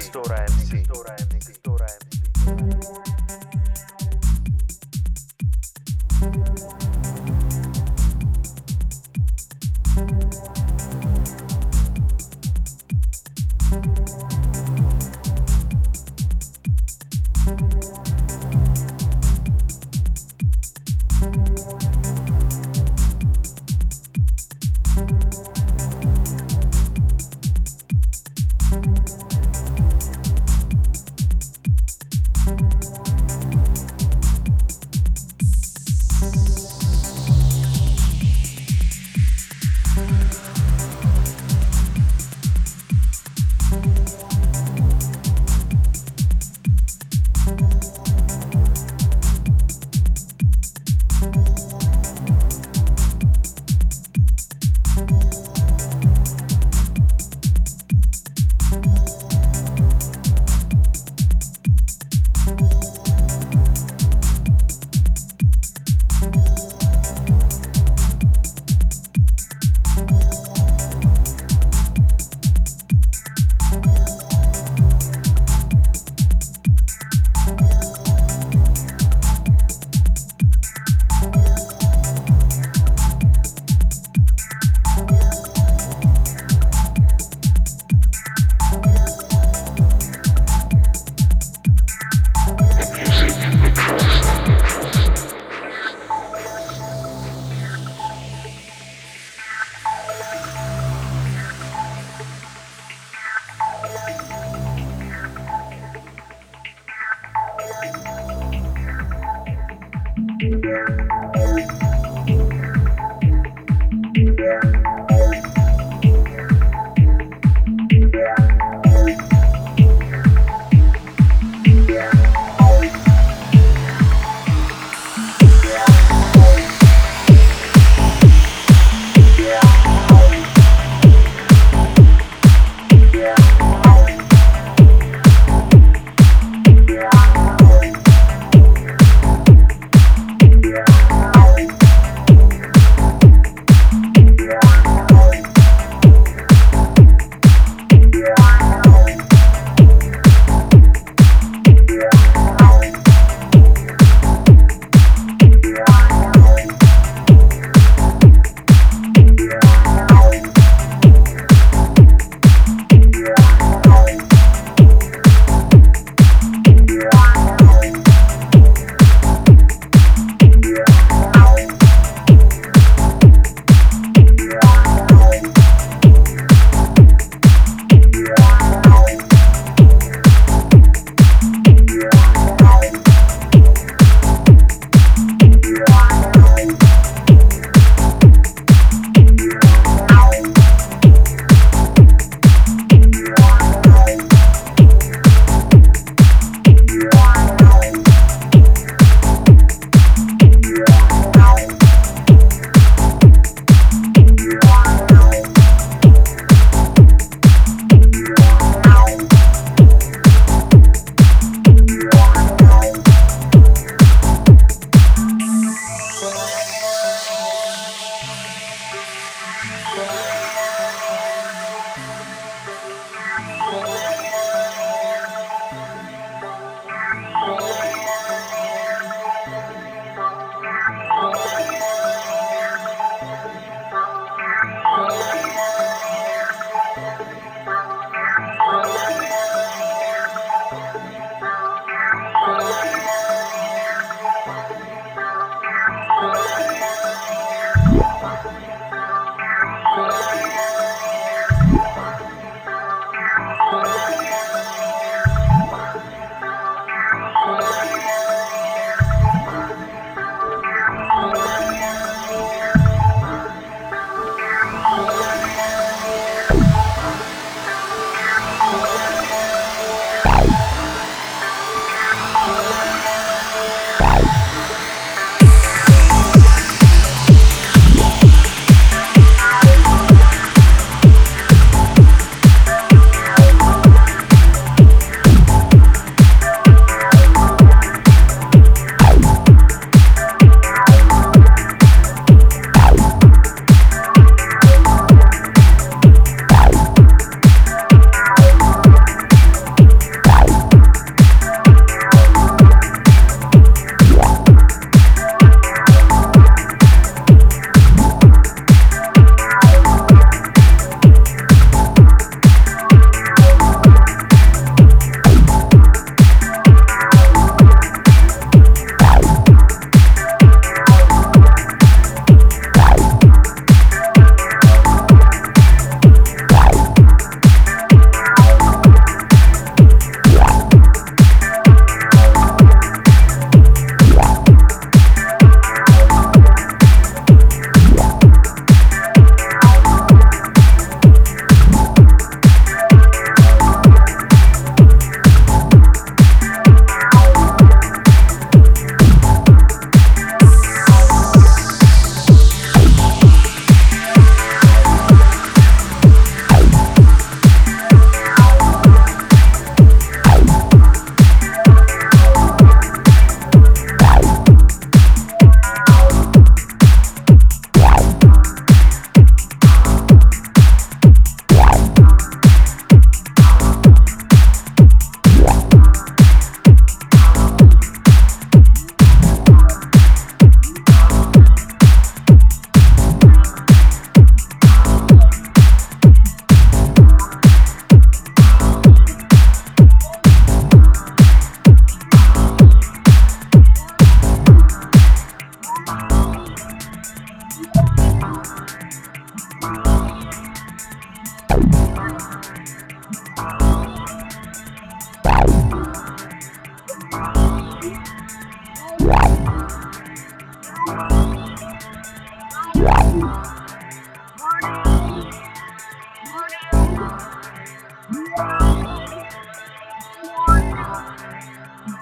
Store MC.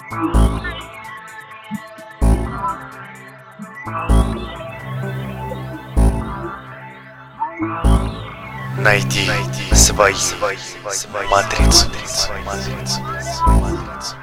Найди, Найди свои, свои, свои матрицы. матрицы. матрицы. матрицы.